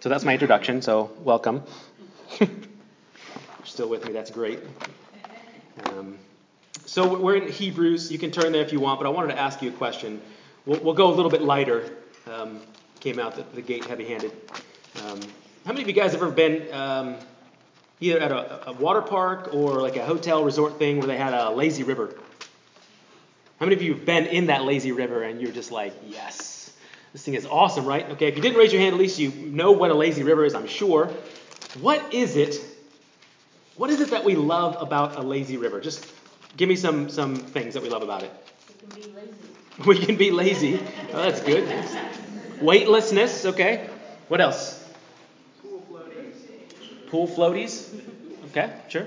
So that's my introduction, so welcome. You're still with me, that's great. Um, so we're in Hebrews. You can turn there if you want, but I wanted to ask you a question. We'll, we'll go a little bit lighter. Um, came out the, the gate heavy handed. Um, how many of you guys have ever been um, either at a, a water park or like a hotel resort thing where they had a lazy river? How many of you have been in that lazy river and you're just like, yes, this thing is awesome, right? Okay, if you didn't raise your hand, at least you know what a lazy river is, I'm sure. What is it? What is it that we love about a lazy river? Just give me some some things that we love about it. We can be lazy. We can be lazy. Oh, that's good. Weightlessness, okay. What else? Pool floaties. Pool floaties. Okay, sure.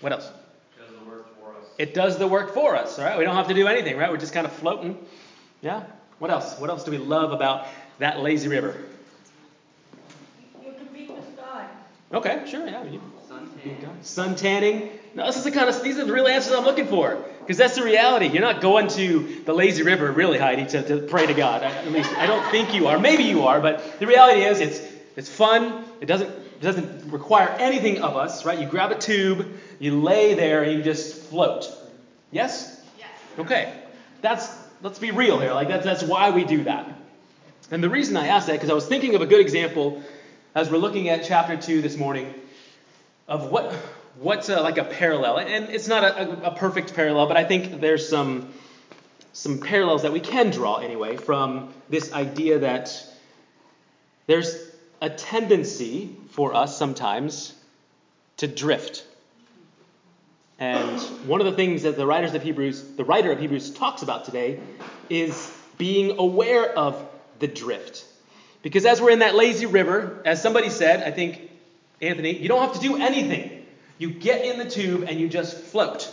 What else? It does the work for us. It does the work for us, all right? We don't have to do anything, right? We're just kind of floating. Yeah? What else? What else do we love about that lazy river? You can beat the sky. Okay, sure, yeah. You, Sun tan. sun tanning. No, this is the kind of these are the real answers I'm looking for. Because that's the reality. You're not going to the lazy river, really, Heidi, to, to pray to God. At least I don't think you are. Maybe you are, but the reality is it's it's fun. It doesn't it doesn't require anything of us, right? You grab a tube, you lay there, and you just float. Yes? Yes. Okay. That's let's be real here. Like that's that's why we do that. And the reason I asked that because I was thinking of a good example as we're looking at chapter two this morning of what what's a, like a parallel, and it's not a, a, perfect parallel, but I think there's some some parallels that we can draw anyway from this idea that there's a tendency for us sometimes to drift. And one of the things that the writers of Hebrews, the writer of Hebrews talks about today is being aware of the drift. Because as we're in that lazy river, as somebody said, I think Anthony, you don't have to do anything. You get in the tube and you just float.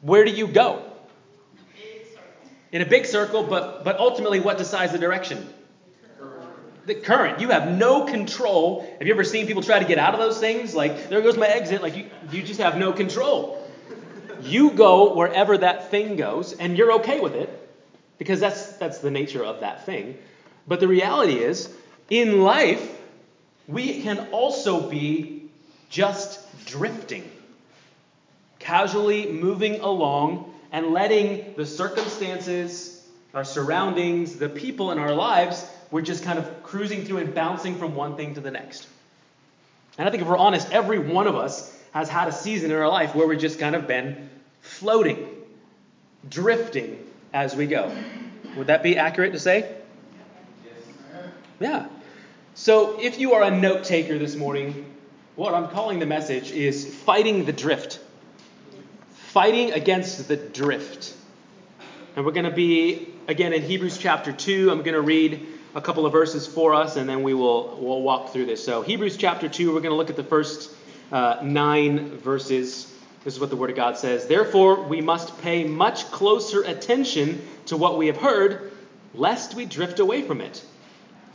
Where do you go? In a big circle, In a big circle, but but ultimately what decides the direction? The current. You have no control. Have you ever seen people try to get out of those things? Like, there goes my exit. Like, you, you just have no control. You go wherever that thing goes, and you're okay with it because that's, that's the nature of that thing. But the reality is, in life, we can also be just drifting, casually moving along and letting the circumstances, our surroundings, the people in our lives we're just kind of cruising through and bouncing from one thing to the next. And I think if we're honest, every one of us has had a season in our life where we've just kind of been floating, drifting as we go. Would that be accurate to say? Yeah. So if you are a note taker this morning, what I'm calling the message is fighting the drift. Fighting against the drift. And we're going to be, again, in Hebrews chapter 2. I'm going to read a couple of verses for us, and then we will we'll walk through this. So Hebrews chapter two, we're going to look at the first uh, nine verses. This is what the Word of God says. Therefore, we must pay much closer attention to what we have heard, lest we drift away from it.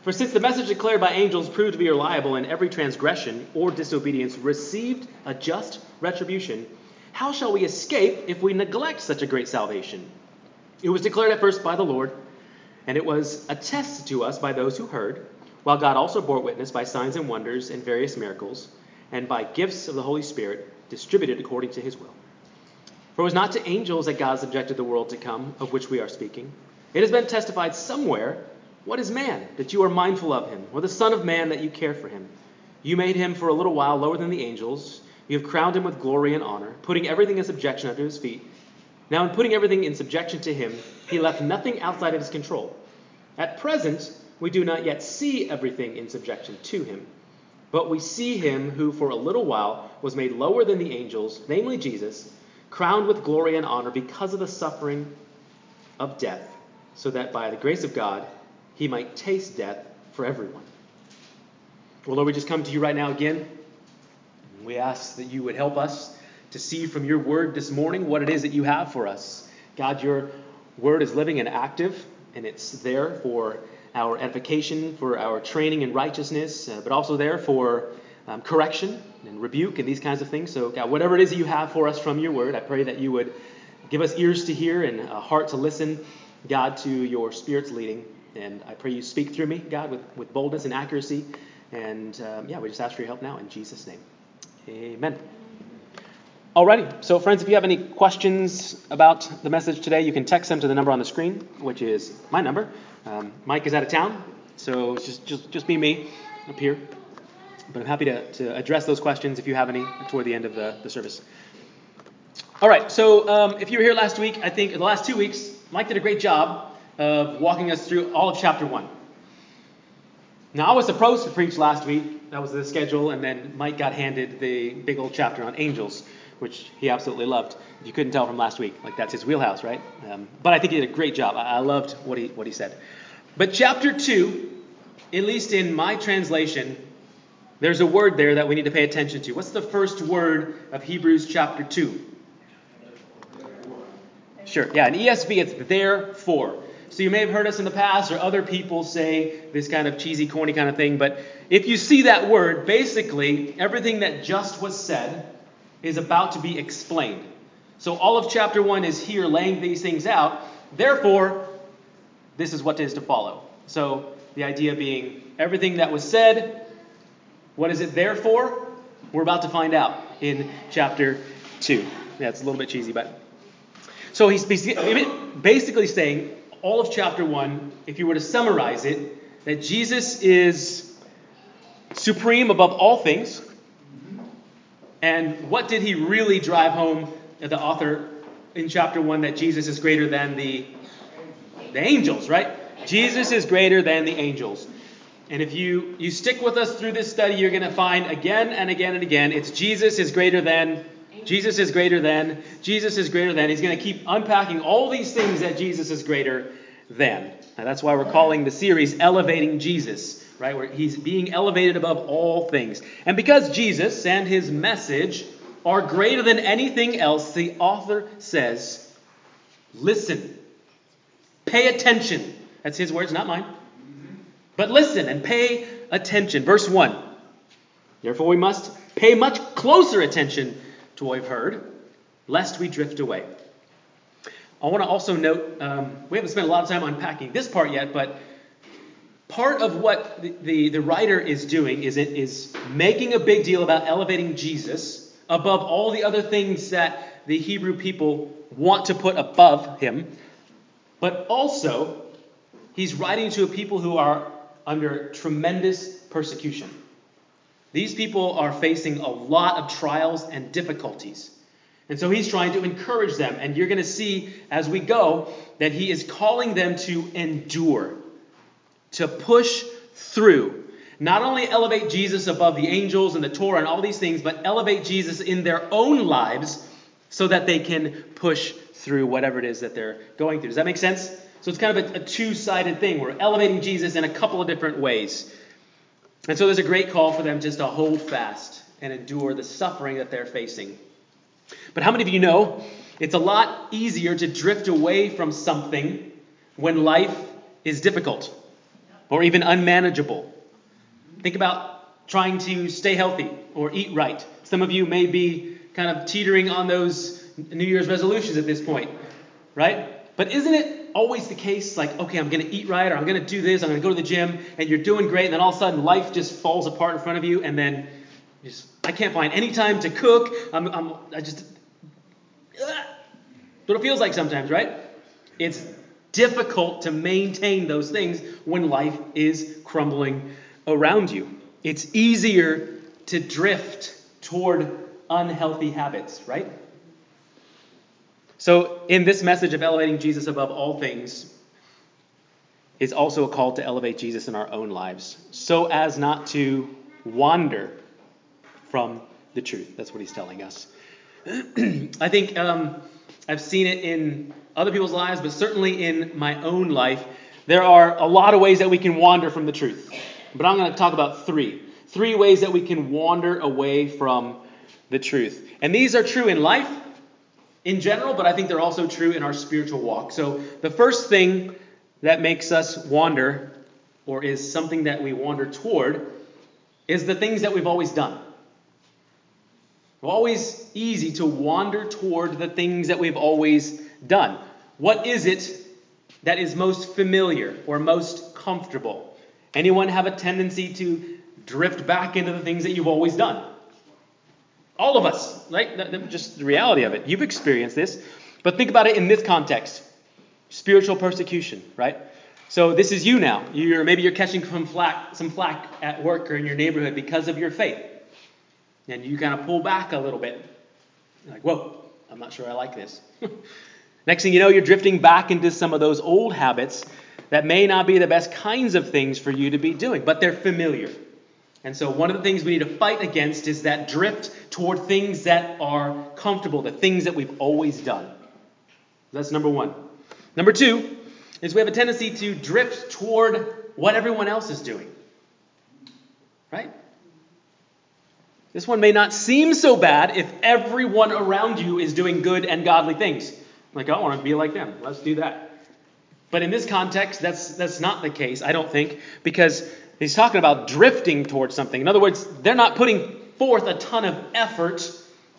For since the message declared by angels proved to be reliable, and every transgression or disobedience received a just retribution, how shall we escape if we neglect such a great salvation? It was declared at first by the Lord and it was attested to us by those who heard, while God also bore witness by signs and wonders and various miracles, and by gifts of the Holy Spirit distributed according to his will. For it was not to angels that God subjected the world to come, of which we are speaking. It has been testified somewhere What is man, that you are mindful of him, or the Son of Man, that you care for him? You made him for a little while lower than the angels. You have crowned him with glory and honor, putting everything in subjection under his feet. Now, in putting everything in subjection to him, he left nothing outside of his control. At present, we do not yet see everything in subjection to him, but we see him who for a little while was made lower than the angels, namely Jesus, crowned with glory and honor because of the suffering of death, so that by the grace of God he might taste death for everyone. Well, Lord, we just come to you right now again. We ask that you would help us to see from your word this morning what it is that you have for us. God, your word is living and active, and it's there for our edification, for our training in righteousness, uh, but also there for um, correction and rebuke and these kinds of things. So, God, whatever it is that you have for us from your word, I pray that you would give us ears to hear and a heart to listen, God, to your Spirit's leading. And I pray you speak through me, God, with, with boldness and accuracy. And um, yeah, we just ask for your help now in Jesus' name. Amen. Alrighty, so friends, if you have any questions about the message today, you can text them to the number on the screen, which is my number. Um, Mike is out of town, so it's just just just be me up here. But I'm happy to, to address those questions if you have any toward the end of the, the service. All right, so um, if you were here last week, I think the last two weeks, Mike did a great job of walking us through all of chapter one. Now, I was supposed to preach last week. That was the schedule, and then Mike got handed the big old chapter on angels which he absolutely loved. If you couldn't tell from last week, like that's his wheelhouse, right? Um, but I think he did a great job. I, I loved what he what he said. But chapter two, at least in my translation, there's a word there that we need to pay attention to. What's the first word of Hebrews chapter two? Sure. Yeah, in ESV it's therefore. So you may have heard us in the past or other people say this kind of cheesy, corny kind of thing, but if you see that word, basically everything that just was said is about to be explained. So all of chapter 1 is here laying these things out. Therefore, this is what is to follow. So the idea being everything that was said, what is it there for? We're about to find out in chapter 2. Yeah, it's a little bit cheesy, but. So he's basically saying all of chapter 1, if you were to summarize it, that Jesus is supreme above all things. And what did he really drive home, the author in chapter 1, that Jesus is greater than the, the angels, right? Jesus is greater than the angels. And if you, you stick with us through this study, you're going to find again and again and again it's Jesus is greater than, Jesus is greater than, Jesus is greater than. He's going to keep unpacking all these things that Jesus is greater than. And that's why we're calling the series Elevating Jesus right? Where he's being elevated above all things. And because Jesus and his message are greater than anything else, the author says, listen, pay attention. That's his words, not mine. But listen and pay attention. Verse 1. Therefore, we must pay much closer attention to what we've heard, lest we drift away. I want to also note um, we haven't spent a lot of time unpacking this part yet, but part of what the, the, the, writer is doing is, it is making a big deal about elevating Jesus above all the other things that the Hebrew people want to put above him. But also, he's writing to a people who are under tremendous persecution. These people are facing a lot of trials and difficulties. And so he's trying to encourage them. And you're going to see as we go that he is calling them to endure to push through. Not only elevate Jesus above the angels and the Torah and all these things, but elevate Jesus in their own lives so that they can push through whatever it is that they're going through. Does that make sense? So it's kind of a, a two sided thing. We're elevating Jesus in a couple of different ways. And so there's a great call for them just to hold fast and endure the suffering that they're facing. But how many of you know it's a lot easier to drift away from something when life is difficult? Or even unmanageable. Think about trying to stay healthy or eat right. Some of you may be kind of teetering on those New Year's resolutions at this point, right? But isn't it always the case like, okay, I'm going to eat right or I'm going to do this, I'm going to go to the gym, and you're doing great, and then all of a sudden life just falls apart in front of you, and then just, I can't find any time to cook. I'm, I'm I just, that's what it feels like sometimes, right? It's difficult to maintain those things when life is crumbling around you. It's easier to drift toward unhealthy habits, right? So, in this message of elevating Jesus above all things, is also a call to elevate Jesus in our own lives so as not to wander from the truth. That's what he's telling us. I think um, I've seen it in other people's lives, but certainly in my own life, there are a lot of ways that we can wander from the truth. But I'm going to talk about three. Three ways that we can wander away from the truth. And these are true in life in general, but I think they're also true in our spiritual walk. So the first thing that makes us wander, or is something that we wander toward, is the things that we've always done. Always easy to wander toward the things that we've always done. What is it that is most familiar or most comfortable? Anyone have a tendency to drift back into the things that you've always done? All of us, right? Just the reality of it. You've experienced this. But think about it in this context spiritual persecution, right? So this is you now. You're maybe you're catching some flack, some flack at work or in your neighborhood because of your faith, and you kind of pull back a little bit. You're like, whoa, I'm not sure I like this. Next thing you know, you're drifting back into some of those old habits that may not be the best kinds of things for you to be doing, but they're familiar. And so, one of the things we need to fight against is that drift toward things that are comfortable, the things that we've always done. That's number one. Number two is we have a tendency to drift toward what everyone else is doing. Right? This one may not seem so bad if everyone around you is doing good and godly things. Like, I want to be like them. Let's do that. But in this context, that's, that's not the case, I don't think, because he's talking about drifting towards something. In other words, they're not putting forth a ton of effort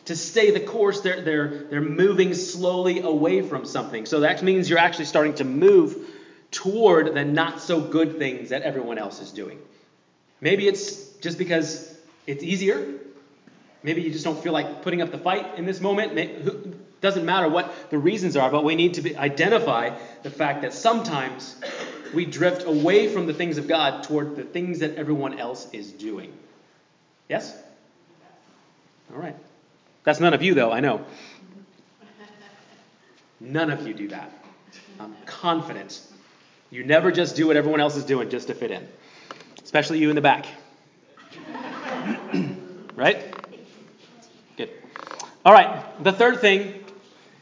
to stay the course. They're, they're, they're moving slowly away from something. So that means you're actually starting to move toward the not so good things that everyone else is doing. Maybe it's just because it's easier. Maybe you just don't feel like putting up the fight in this moment. It doesn't matter what the reasons are, but we need to identify the fact that sometimes we drift away from the things of God toward the things that everyone else is doing. Yes? All right. That's none of you, though, I know. None of you do that. I'm confident. You never just do what everyone else is doing just to fit in, especially you in the back. right? All right, the third thing,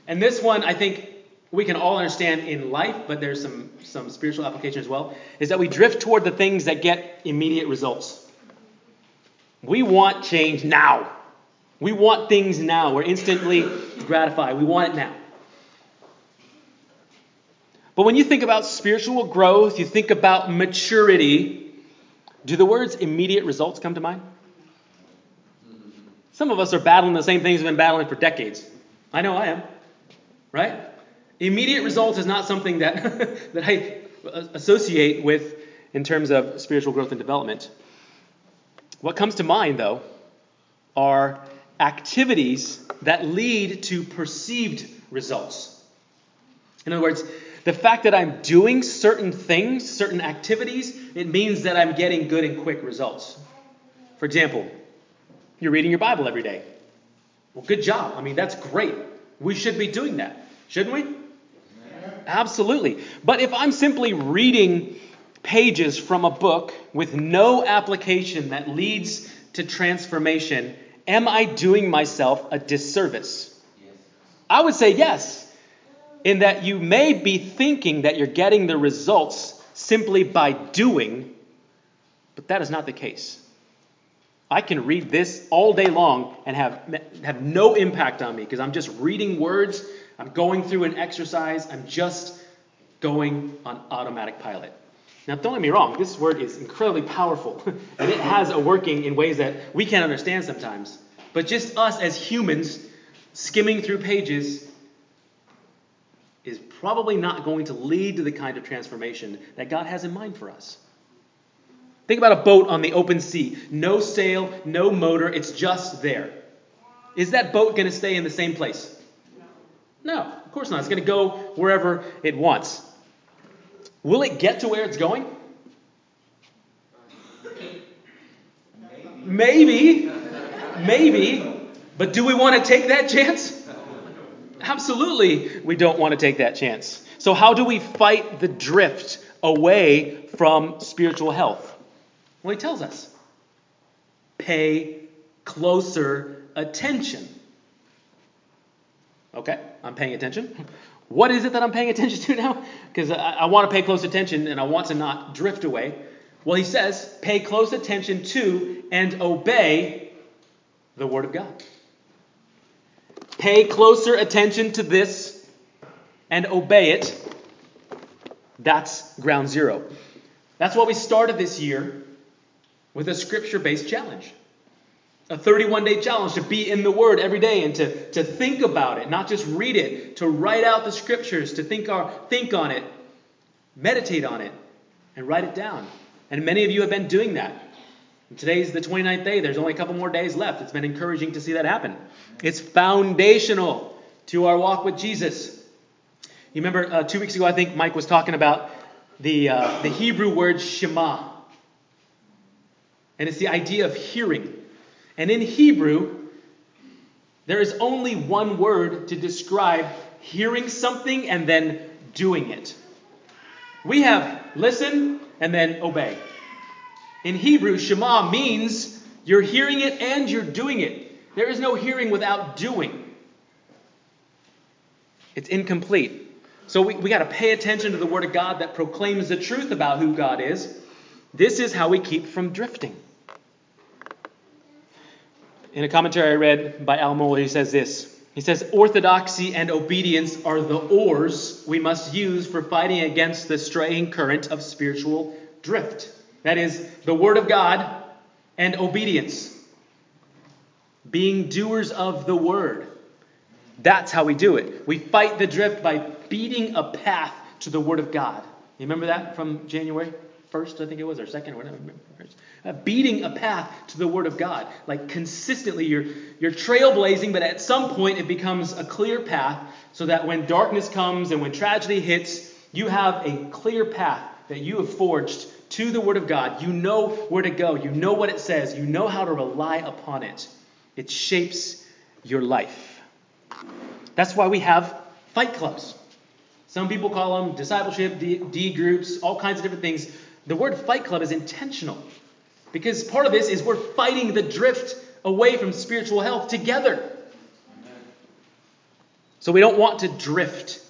and this one I think we can all understand in life, but there's some, some spiritual application as well, is that we drift toward the things that get immediate results. We want change now. We want things now. We're instantly gratified. We want it now. But when you think about spiritual growth, you think about maturity, do the words immediate results come to mind? Some of us are battling the same things we've been battling for decades. I know I am. Right? Immediate results is not something that, that I associate with in terms of spiritual growth and development. What comes to mind, though, are activities that lead to perceived results. In other words, the fact that I'm doing certain things, certain activities, it means that I'm getting good and quick results. For example, you're reading your Bible every day. Well, good job. I mean, that's great. We should be doing that, shouldn't we? Yeah. Absolutely. But if I'm simply reading pages from a book with no application that leads to transformation, am I doing myself a disservice? Yes. I would say yes, in that you may be thinking that you're getting the results simply by doing, but that is not the case. I can read this all day long and have, have no impact on me because I'm just reading words, I'm going through an exercise, I'm just going on automatic pilot. Now, don't get me wrong, this word is incredibly powerful, and it has a working in ways that we can't understand sometimes. But just us as humans skimming through pages is probably not going to lead to the kind of transformation that God has in mind for us. Think about a boat on the open sea. No sail, no motor, it's just there. Is that boat going to stay in the same place? No, of course not. It's going to go wherever it wants. Will it get to where it's going? Maybe. Maybe. But do we want to take that chance? Absolutely, we don't want to take that chance. So, how do we fight the drift away from spiritual health? Well, he tells us pay closer attention. Okay, I'm paying attention. What is it that I'm paying attention to now? Because I, I, want to pay close attention and I want to not drift away. Well, he says, pay close attention to and obey the Word of God. Pay closer attention to this and obey it. That's ground zero. That's what we started this year with a scripture based challenge. A 31 day challenge to be in the Word every day and to, to think about it, not just read it, to write out the scriptures, to think, our, think on it, Meditate on it and write it down. And many of you have been doing that. Today's the 29th day. There's only a couple more days left. It's been encouraging to see that happen. It's foundational to our walk with Jesus. You remember uh, two weeks ago, I think Mike was talking about the, uh, the Hebrew word Shema. And it's the idea of hearing. And in Hebrew, there is only one word to describe hearing something and then doing it. We have listen and then obey. In Hebrew, Shema means you're hearing it and you're doing it. There is no hearing without doing. It's incomplete. So we, we got to pay attention to the Word of God that proclaims the truth about who God is. This is how we keep from drifting. In a commentary I read by Al Mohler, he says this. He says, Orthodoxy and obedience are the oars we must use for fighting against the straying current of spiritual drift. That is, the Word of God and obedience. Being doers of the Word. That's how we do it. We fight the drift by beating a path to the Word of God. You remember that from January 1st, I think it was, or 2nd, or whatever. Uh, beating a path to the Word of God. Like consistently, you're, you're trailblazing, but at some point it becomes a clear path so that when darkness comes and when tragedy hits, you have a clear path that you have forged to the Word of God. You know where to go, you know what it says, you know how to rely upon it. It shapes your life. That's why we have fight clubs. Some people call them discipleship, D, D groups, all kinds of different things. The word fight club is intentional because part of this is we're fighting the drift away from spiritual health together. So we don't want to drift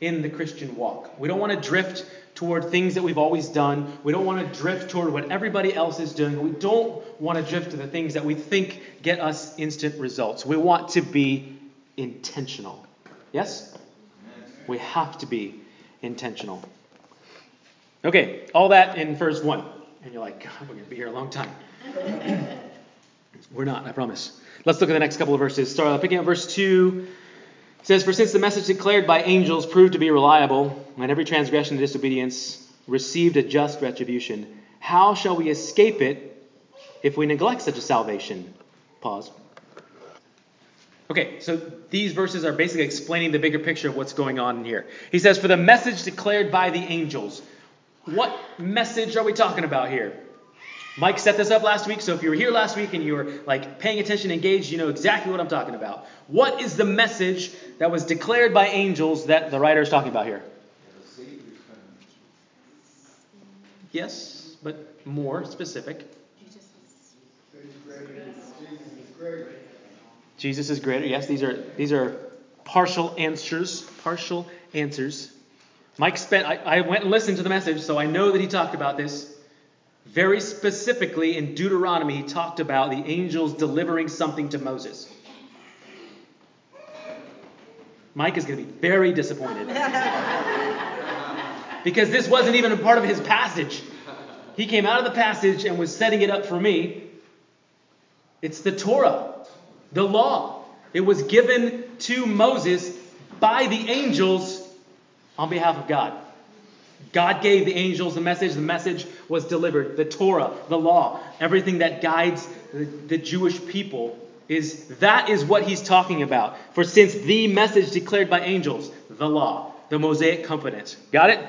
in the Christian walk. We don't want to drift toward things that we've always done. We don't want to drift toward what everybody else is doing. We don't want to drift to the things that we think get us instant results. We want to be intentional. Yes? We have to be intentional. Okay, all that in verse 1. And you're like, God, we're going to be here a long time. we're not, I promise. Let's look at the next couple of verses. Start picking up verse 2. It says, For since the message declared by angels proved to be reliable, and every transgression and disobedience received a just retribution, how shall we escape it if we neglect such a salvation? Pause. Okay, so these verses are basically explaining the bigger picture of what's going on here. He says, For the message declared by the angels. What message are we talking about here? Mike set this up last week, so if you were here last week and you were like paying attention, engaged, you know exactly what I'm talking about. What is the message that was declared by angels that the writer is talking about here? Yes, but more specific. Jesus is greater. Yes, these are these are partial answers. Partial answers. Mike spent. I, I went and listened to the message, so I know that he talked about this. Very specifically in Deuteronomy, he talked about the angels delivering something to Moses. Mike is going to be very disappointed. because this wasn't even a part of his passage. He came out of the passage and was setting it up for me. It's the Torah, the law. It was given to Moses by the angels on behalf of God. God gave the angels the message. The message was delivered. The Torah, the law, everything that guides the, the, Jewish people is that is what he's talking about. For since the message declared by angels, the law, the Mosaic covenant. Got it?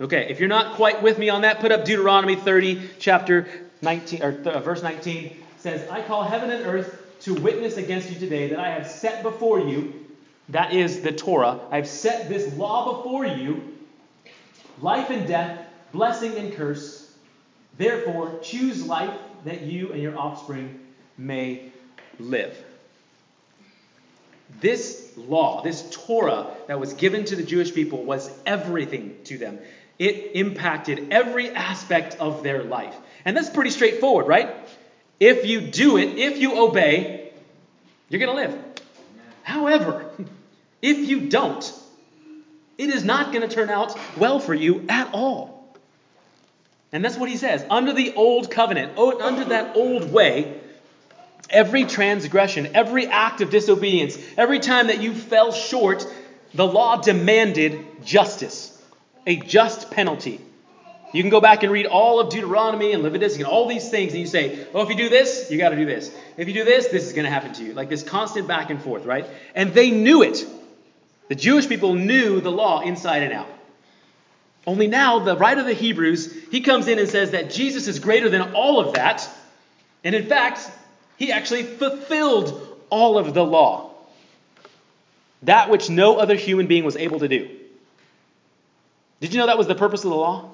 Okay, if you're not quite with me on that, put up Deuteronomy 30, chapter 19 or th- uh, verse 19 says, "I call heaven and earth to witness against you today that I have set before you, that is the Torah, I have set this law before you, life and death, blessing and curse. Therefore, choose life that you and your offspring may live. This law, this Torah that was given to the Jewish people was everything to them. It impacted every aspect of their life. And that's pretty straightforward, right? If you do it, if you obey, you're going to live. However, if you don't, it is not going to turn out well for you at all. And that's what he says. Under the old covenant, under that old way, every transgression, every act of disobedience, every time that you fell short, the law demanded justice. a just penalty. You can go back and read all of Deuteronomy and Leviticus and all these things, and you say, oh, if you do this, you got to do this. If you do this, this is going to happen to you. Like this constant back and forth, right? And they knew it. The Jewish people knew the law inside and out. Only now, the writer of the Hebrews, he comes in and says that Jesus is greater than all of that. And in fact, he actually fulfilled all of the law. That which no other human being was able to do. Did you know that was the purpose of the law?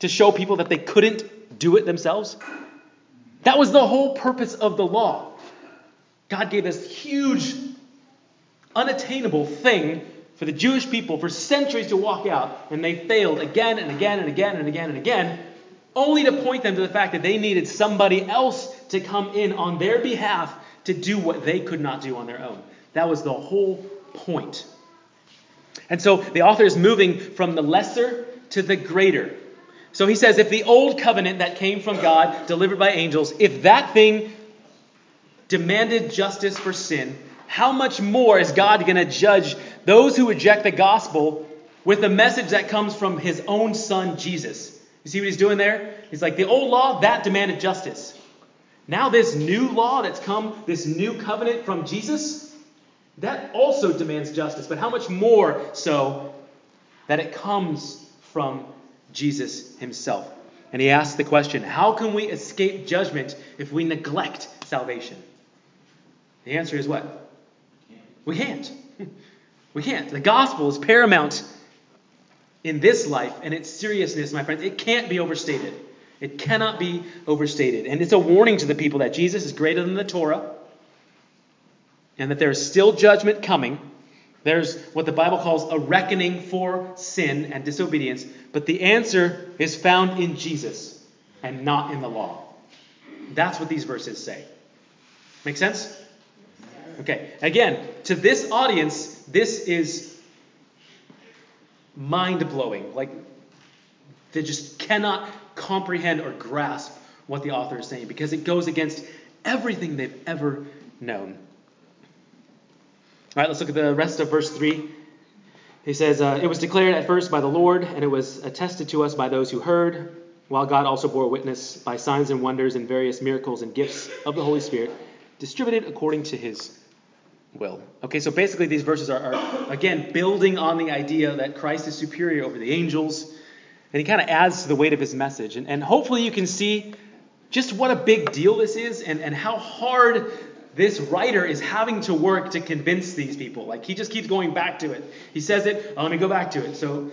To show people that they couldn't do it themselves? That was the whole purpose of the law. God gave this huge, unattainable thing for the Jewish people for centuries to walk out, and they failed again and again and again and again and again, only to point them to the fact that they needed somebody else to come in on their behalf to do what they could not do on their own. That was the whole point. And so the author is moving from the lesser to the greater. So he says, if the old covenant that came from God, delivered by angels, if that thing demanded justice for sin, how much more is God going to judge those who reject the gospel with the message that comes from his own son, Jesus? You see what he's doing there? He's like, the old law, that demanded justice. Now, this new law that's come, this new covenant from Jesus, that also demands justice. But how much more so that it comes from Jesus himself? And he asks the question how can we escape judgment if we neglect salvation? The answer is what? We can't. We can't. The gospel is paramount in this life and its seriousness, my friends. It can't be overstated. It cannot be overstated. And it's a warning to the people that Jesus is greater than the Torah and that there's still judgment coming. There's what the Bible calls a reckoning for sin and disobedience. But the answer is found in Jesus and not in the law. That's what these verses say. Make sense? Okay, again, to this audience, this is mind blowing. Like, they just cannot comprehend or grasp what the author is saying because it goes against everything they've ever known. All right, let's look at the rest of verse 3. He says, uh, It was declared at first by the Lord, and it was attested to us by those who heard, while God also bore witness by signs and wonders and various miracles and gifts of the Holy Spirit, distributed according to his will. Okay, so basically these verses are, are again building on the idea that Christ is superior over the angels, and he kind of adds to the weight of his message. And, and hopefully you can see just what a big deal this is and, and how hard this writer is having to work to convince these people. Like he just keeps going back to it. He says it, oh, let me go back to it. So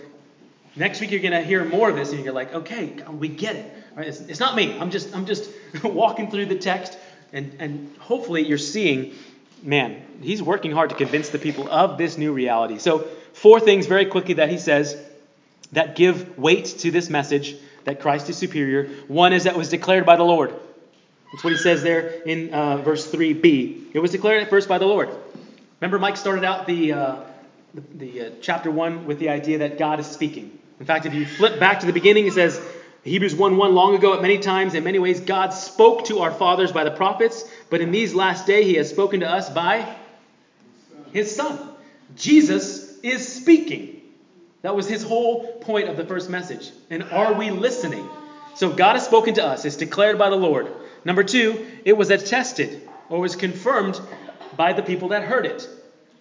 next week you're going to hear more of this and you're like, okay, we get it. Right? It's, it's not me. I'm just I'm just walking through the text and, and hopefully you're seeing man, he's working hard to convince the people of this new reality. So, four things very quickly that he says that give weight to this message that Christ is superior. One is that was declared by the Lord. That's what he says there in uh, verse 3b. It was declared at first by the Lord. Remember, Mike started out the, uh, the, the uh, chapter 1 with the idea that God is speaking. In fact, if you flip back to the beginning, it says, Hebrews 1 1 long ago, at many times, in many ways, God spoke to our fathers by the prophets, but in these last days, he has spoken to us by his Son. Jesus is speaking. That was his whole point of the first message. And are we listening? So God has spoken to us. It's declared by the Lord. Number two, it was attested or was confirmed by the people that heard it.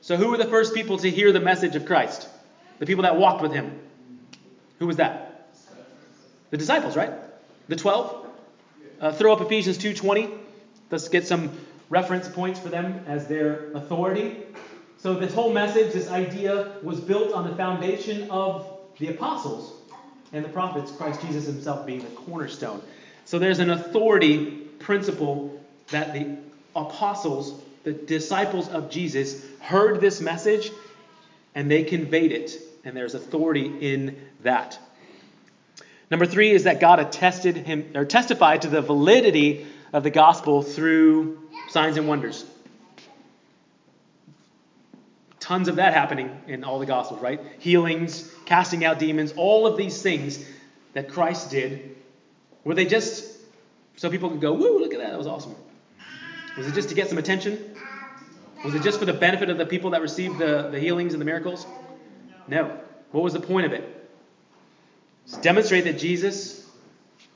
So who were the first people to hear the message of Christ? The people that walked with him. Who was that? The disciples, right? The 12? Uh, throw up Ephesians 2:20. Let's get some reference points for them as their authority. So this whole message, this idea was built on the foundation of the apostles and the prophets, Christ Jesus himself being the cornerstone. So there's an authority principle that the apostles, the disciples of Jesus, heard this message and they conveyed it. And there's authority in that. Number three is that God attested him or testified to the validity of the gospel through signs and wonders. Tons of that happening in all the gospels, right? Healings, casting out demons, all of these things that Christ did. Were they just so people could go, woo, look at that, that was awesome? Was it just to get some attention? Was it just for the benefit of the people that received the, the healings and the miracles? No. What was the point of it? It's demonstrate that Jesus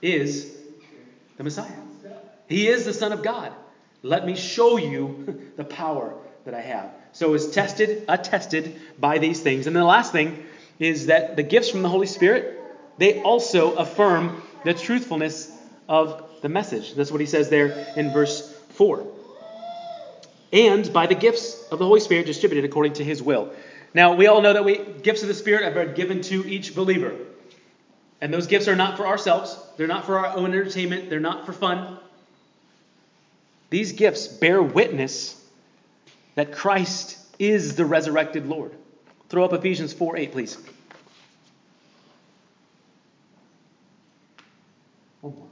is the Messiah. He is the Son of God. Let me show you the power that I have. So it's tested, attested by these things. And the last thing is that the gifts from the Holy Spirit, they also affirm the truthfulness of the message. That's what he says there in verse 4. And by the gifts of the Holy Spirit distributed according to his will. Now, we all know that we gifts of the Spirit been given to each believer. And those gifts are not for ourselves, they're not for our own entertainment, they're not for fun. These gifts bear witness that Christ is the resurrected Lord. Throw up Ephesians 4 8, please. One more.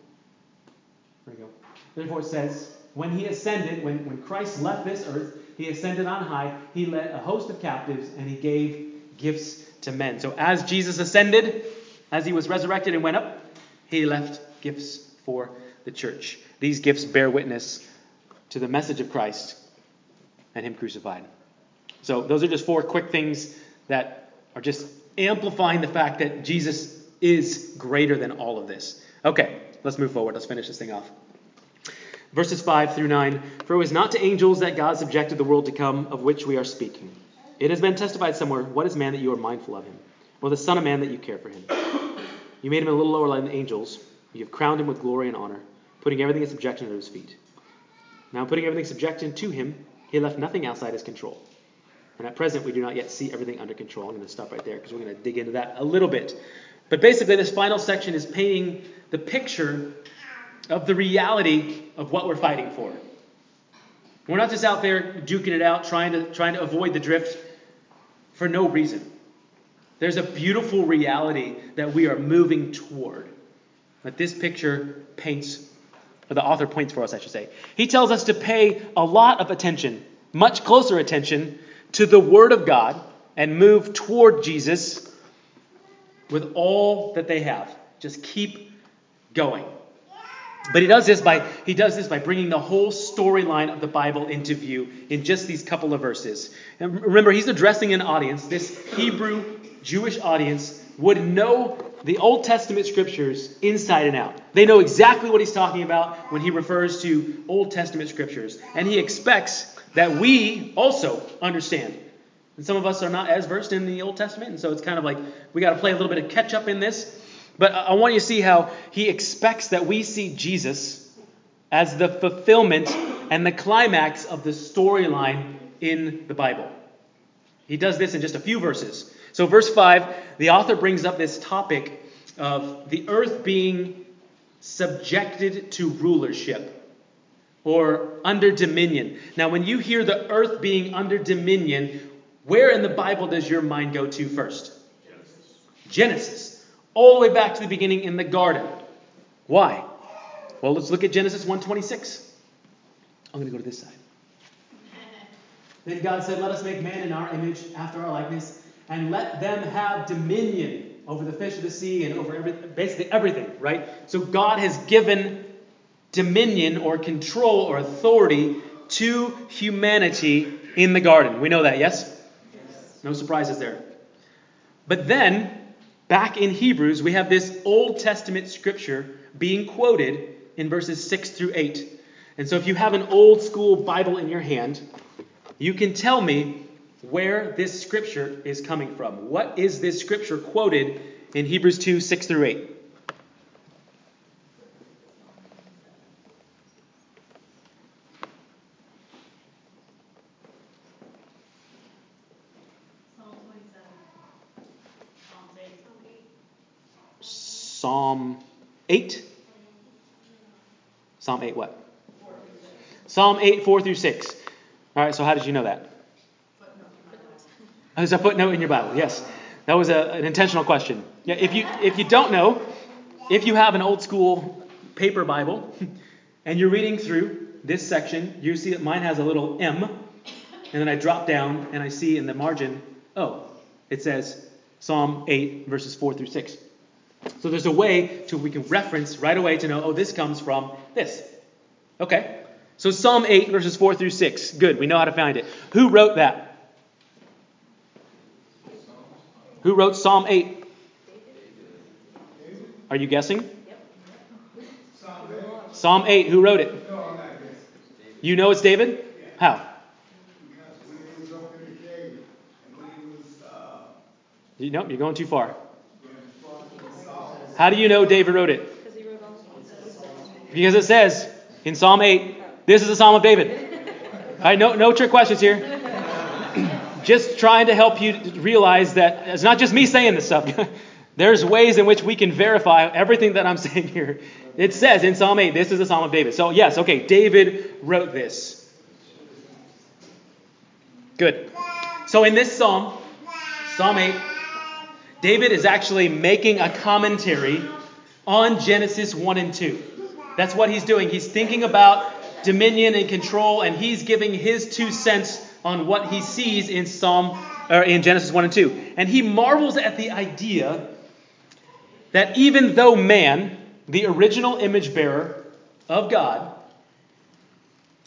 There we go. Therefore it says, when he ascended, when, when Christ left this earth, he ascended on high, he led a host of captives, and he gave gifts to men. So as Jesus ascended, as he was resurrected and went up, he left gifts for the church. These gifts bear witness to the message of Christ and him crucified. So those are just four quick things that are just amplifying the fact that Jesus is greater than all of this. Okay, let's move forward. Let's finish this thing off. Verses 5 through 9 For it was not to angels that God subjected the world to come, of which we are speaking. It has been testified somewhere, What is man that you are mindful of him? Or the Son of Man that you care for him? You made him a little lower than the angels. You have crowned him with glory and honor, putting everything in subjection under his feet. Now, putting everything in subjection to him, he left nothing outside his control. And at present, we do not yet see everything under control. I'm going to stop right there because we're going to dig into that a little bit. But basically, this final section is painting the picture of the reality of what we're fighting for. We're not just out there duking it out, trying to, trying to avoid the drift for no reason. There's a beautiful reality that we are moving toward. That this picture paints, or the author points for us, I should say. He tells us to pay a lot of attention, much closer attention, to the Word of God and move toward Jesus with all that they have. Just keep going. But he does this by he does this by bringing the whole storyline of the Bible into view in just these couple of verses. And remember, he's addressing an audience. This Hebrew Jewish audience would know the Old Testament scriptures inside and out. They know exactly what he's talking about when he refers to Old Testament scriptures, and he expects that we also understand. And some of us are not as versed in the Old Testament, and so it's kind of like we got to play a little bit of catch up in this. But I want you to see how he expects that we see Jesus as the fulfillment and the climax of the storyline in the Bible. He does this in just a few verses. So, verse 5, the author brings up this topic of the earth being subjected to rulership or under dominion. Now, when you hear the earth being under dominion, where in the Bible does your mind go to first? Genesis. Genesis all the way back to the beginning in the garden. Why? Well, let's look at Genesis 1:26. I'm going to go to this side. then God said, "Let us make man in our image, after our likeness, and let them have dominion over the fish of the sea and over every, basically everything." Right? So God has given dominion or control or authority to humanity in the garden. We know that, yes? yes. No surprises there. But then Back in Hebrews, we have this Old Testament scripture being quoted in verses 6 through 8. And so if you have an old school Bible in your hand, you can tell me where this scripture is coming from. What is this scripture quoted in Hebrews 2 6 through 8? Psalm 8. Psalm 8 what? Psalm 8, 4 through 6. All right, so how did you know that? There's a footnote in your Bible. Yes, that was a, an intentional question. Yeah, if you if you don't know, if you have an old school paper Bible and you're reading through this section, you see that mine has a little M, and then I drop down and I see in the margin, oh, it says Psalm 8 verses 4 through 6. So there's a way to we can reference right away to know, oh, this comes from this. Okay. So Psalm 8, verses 4 through 6. Good. We know how to find it. Who wrote that? Who wrote Psalm 8? Are you guessing? Psalm 8. Who wrote it? You know it's David? How? You, nope, you're going too far. How do you know David wrote it? Because it says in Psalm 8, this is a Psalm of David. All right, no, no trick questions here. Just trying to help you realize that it's not just me saying this stuff. There's ways in which we can verify everything that I'm saying here. It says in Psalm 8, this is a Psalm of David. So, yes, okay, David wrote this. Good. So, in this Psalm, Psalm 8, David is actually making a commentary on Genesis 1 and 2. That's what he's doing. He's thinking about dominion and control, and he's giving his two cents on what he sees in Psalm or in Genesis 1 and 2. And he marvels at the idea that even though man, the original image bearer of God,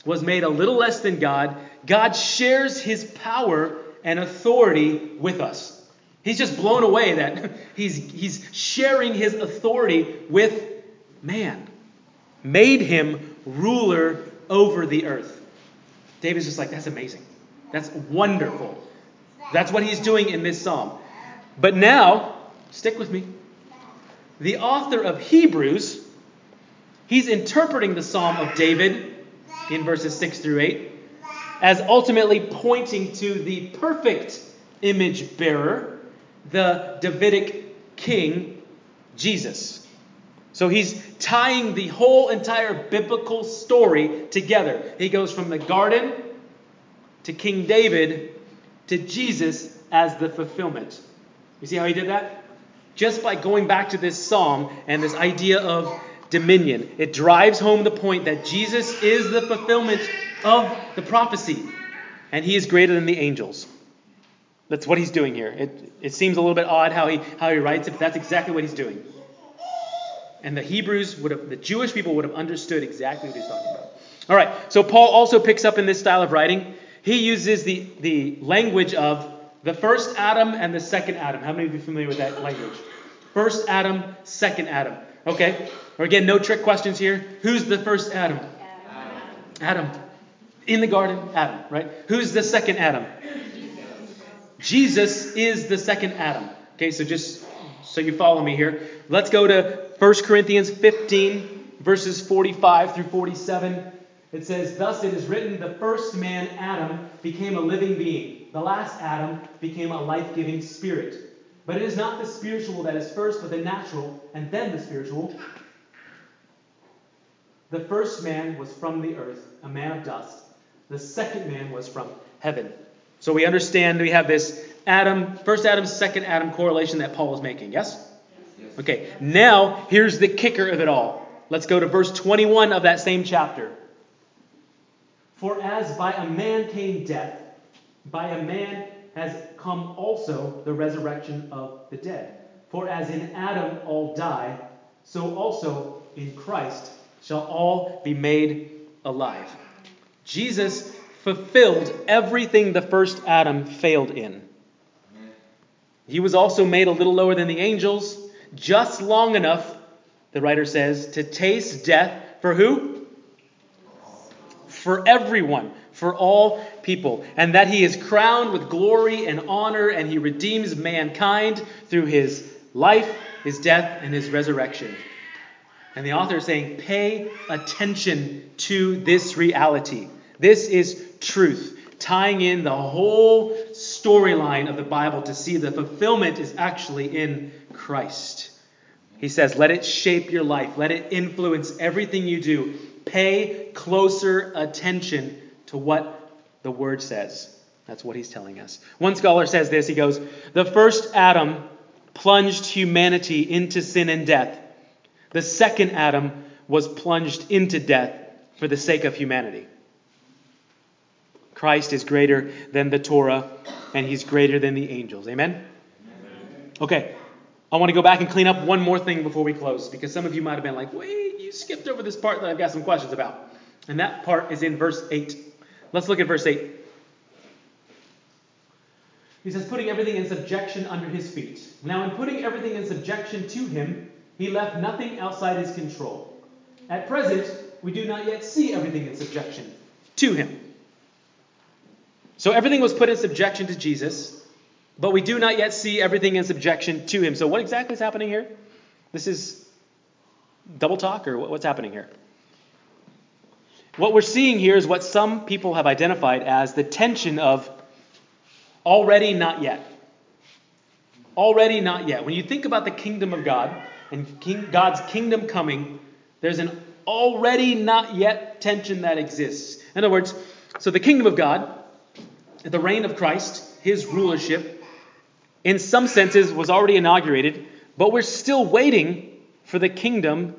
was made a little less than God, God shares his power and authority with us. He's just blown away that he's, he's sharing his authority with man, made him ruler over the earth. David's just like, that's amazing. That's wonderful. That's what he's doing in this psalm. But now, stick with me. The author of Hebrews, he's interpreting the psalm of David in verses 6 through 8 as ultimately pointing to the perfect image bearer, the Davidic king, Jesus. So he's tying the whole entire biblical story together. He goes from the garden to King David to Jesus as the fulfillment. You see how he did that? Just by going back to this psalm and this idea of dominion, it drives home the point that Jesus is the fulfillment of the prophecy, and he is greater than the angels. That's what he's doing here. It, it seems a little bit odd how he, how he writes it, but that's exactly what he's doing. And the Hebrews would have, the Jewish people would have understood exactly what he's talking about. All right, so Paul also picks up in this style of writing. He uses the, the language of the first Adam and the second Adam. How many of you familiar with that language? First Adam, second Adam. Okay? Or again, no trick questions here. Who's the first Adam? Adam. Adam. In the garden, Adam, right? Who's the second Adam? Jesus is the second Adam. Okay, so just so you follow me here, let's go to 1 Corinthians 15, verses 45 through 47. It says, Thus it is written, the first man, Adam, became a living being. The last Adam became a life giving spirit. But it is not the spiritual that is first, but the natural, and then the spiritual. The first man was from the earth, a man of dust. The second man was from heaven. So we understand we have this Adam, first Adam, second Adam correlation that Paul is making. Yes? Okay, now here's the kicker of it all. Let's go to verse 21 of that same chapter. For as by a man came death, by a man has come also the resurrection of the dead. For as in Adam all die, so also in Christ shall all be made alive. Jesus fulfilled everything the first Adam failed in. He was also made a little lower than the angels, just long enough, the writer says, to taste death for who? For everyone, for all people. And that he is crowned with glory and honor, and he redeems mankind through his life, his death, and his resurrection. And the author is saying, pay attention to this reality. This is truth, tying in the whole storyline of the Bible to see the fulfillment is actually in Christ. He says, let it shape your life, let it influence everything you do. Pay closer attention to what the Word says. That's what he's telling us. One scholar says this he goes, The first Adam plunged humanity into sin and death. The second Adam was plunged into death for the sake of humanity. Christ is greater than the Torah, and he's greater than the angels. Amen? Okay, I want to go back and clean up one more thing before we close, because some of you might have been like, wait, you skipped over this part that I've got some questions about. And that part is in verse 8. Let's look at verse 8. He says, putting everything in subjection under his feet. Now, in putting everything in subjection to him, He left nothing outside his control. At present, we do not yet see everything in subjection to him. So everything was put in subjection to Jesus, but we do not yet see everything in subjection to him. So what exactly is happening here? This is double talk, or what's happening here? What we're seeing here is what some people have identified as the tension of already not yet. Already not yet. When you think about the kingdom of God and king, God's kingdom coming, there's an already not yet tension that exists. In other words, so the kingdom of God, the reign of Christ, his rulership, in some senses was already inaugurated, but we're still waiting for the kingdom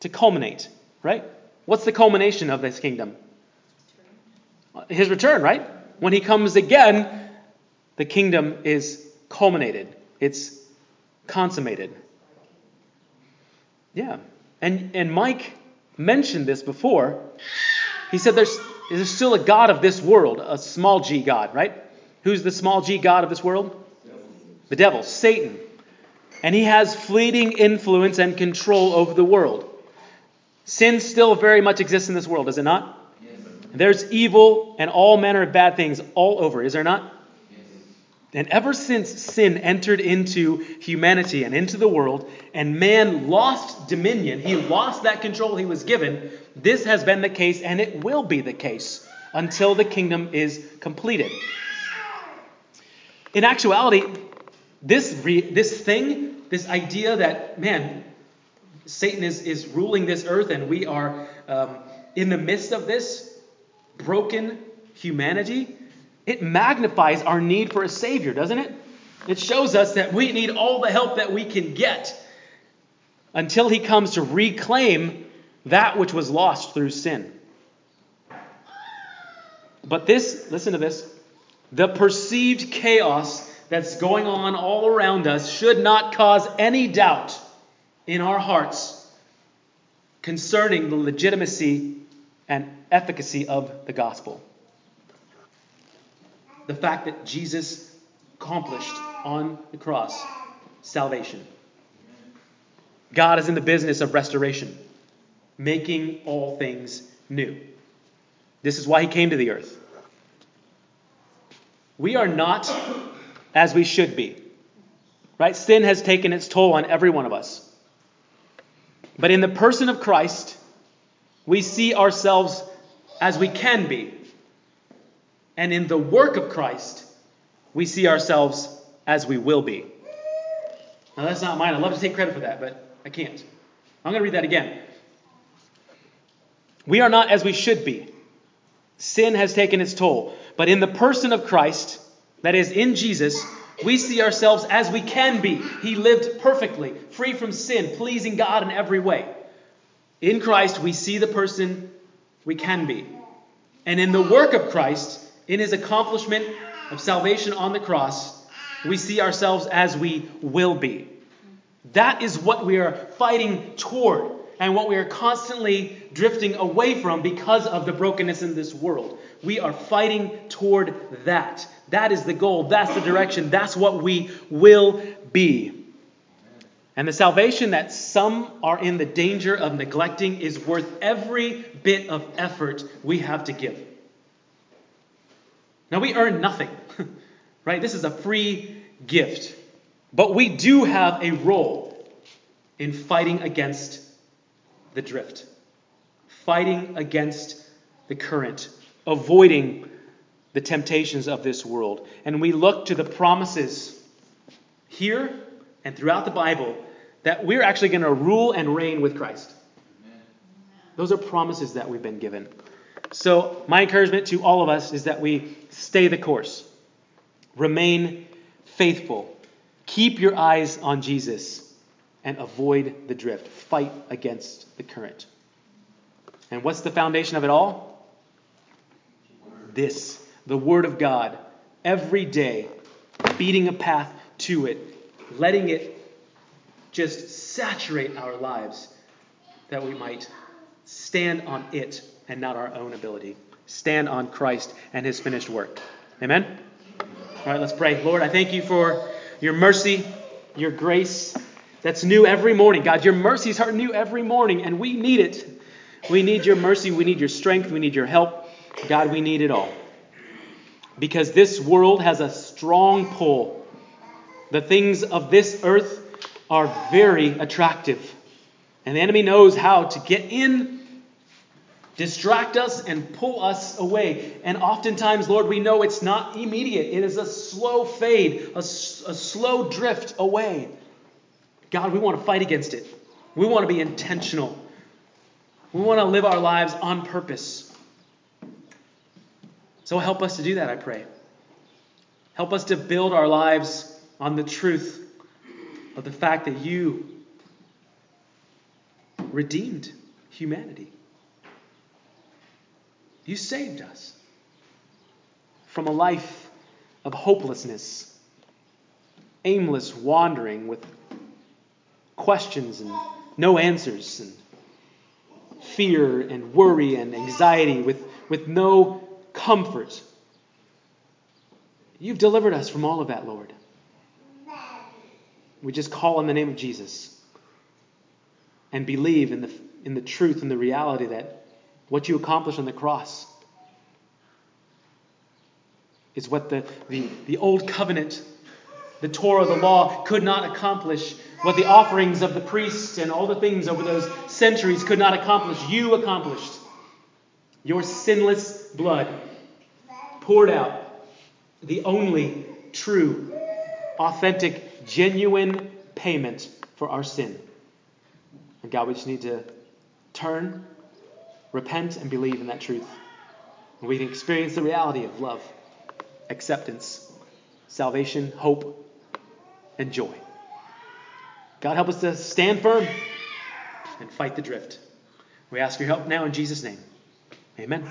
to culminate, right? What's the culmination of this kingdom? His return, right? When he comes again, the kingdom is culminated, it's consummated. Yeah. And, and Mike mentioned this before. He said there's, there's still a God of this world, a small g God, right? Who's the small g God of this world? The devil, Satan. And he has fleeting influence and control over the world. Sin still very much exists in this world, does it not? Yes. There's evil and all manner of bad things all over, is there not? Yes. And ever since sin entered into humanity and into the world, and man lost dominion, he lost that control he was given, this has been the case and it will be the case until the kingdom is completed. In actuality, this, re- this thing, this idea that, man, Satan is, is ruling this earth, and we are um, in the midst of this broken humanity. It magnifies our need for a Savior, doesn't it? It shows us that we need all the help that we can get until He comes to reclaim that which was lost through sin. But this, listen to this, the perceived chaos that's going on all around us should not cause any doubt in our hearts concerning the legitimacy and efficacy of the gospel. The fact that Jesus accomplished on the cross salvation. God is in the business of restoration, making all things new. This is why he came to the earth. We are not as we should be. Right? Sin has taken its toll on every one of us. But in the person of Christ, we see ourselves as we can be. And in the work of Christ, we see ourselves as we will be. Now, that's not mine. I'd love to take credit for that, but I can't. I'm going to read that again. We are not as we should be. Sin has taken its toll. But in the person of Christ, that is, in Jesus, we see ourselves as we can be. He lived perfectly, free from sin, pleasing God in every way. In Christ, we see the person we can be. And in the work of Christ, in his accomplishment of salvation on the cross, we see ourselves as we will be. That is what we are fighting toward and what we are constantly drifting away from because of the brokenness in this world. We are fighting toward that. That is the goal. That's the direction. That's what we will be. And the salvation that some are in the danger of neglecting is worth every bit of effort we have to give. Now, we earn nothing, right? This is a free gift. But we do have a role in fighting against the drift, fighting against the current, avoiding the temptations of this world. And we look to the promises here and throughout the Bible that we're actually going to rule and reign with Christ. Those are promises that we've been given. So, my encouragement to all of us is that we stay the course, remain faithful, keep your eyes on Jesus, and avoid the drift. Fight against the current. And what's the foundation of it all? This the Word of God every day, beating a path to it, letting it just saturate our lives that we might stand on it and not our own ability. Stand on Christ and his finished work. Amen? All right, let's pray. Lord, I thank you for your mercy, your grace that's new every morning. God, your mercies are new every morning, and we need it. We need your mercy. We need your strength. We need your help. God, we need it all. Because this world has a strong pull. The things of this earth are very attractive. And the enemy knows how to get in, distract us, and pull us away. And oftentimes, Lord, we know it's not immediate, it is a slow fade, a, a slow drift away. God, we want to fight against it. We want to be intentional. We want to live our lives on purpose. So help us to do that, I pray. Help us to build our lives on the truth of the fact that you redeemed humanity. You saved us from a life of hopelessness, aimless wandering with questions and no answers, and fear and worry and anxiety with, with no comfort. You've delivered us from all of that, Lord. We just call on the name of Jesus and believe in the, in the truth and the reality that what you accomplished on the cross is what the, the, the old covenant, the Torah, the law, could not accomplish, what the offerings of the priests and all the things over those centuries could not accomplish. You accomplished. Your sinless blood poured out, the only true, authentic, genuine payment for our sin. And God, we just need to turn, repent, and believe in that truth. And we can experience the reality of love, acceptance, salvation, hope, and joy. God, help us to stand firm and fight the drift. We ask your help now in Jesus' name. Amen.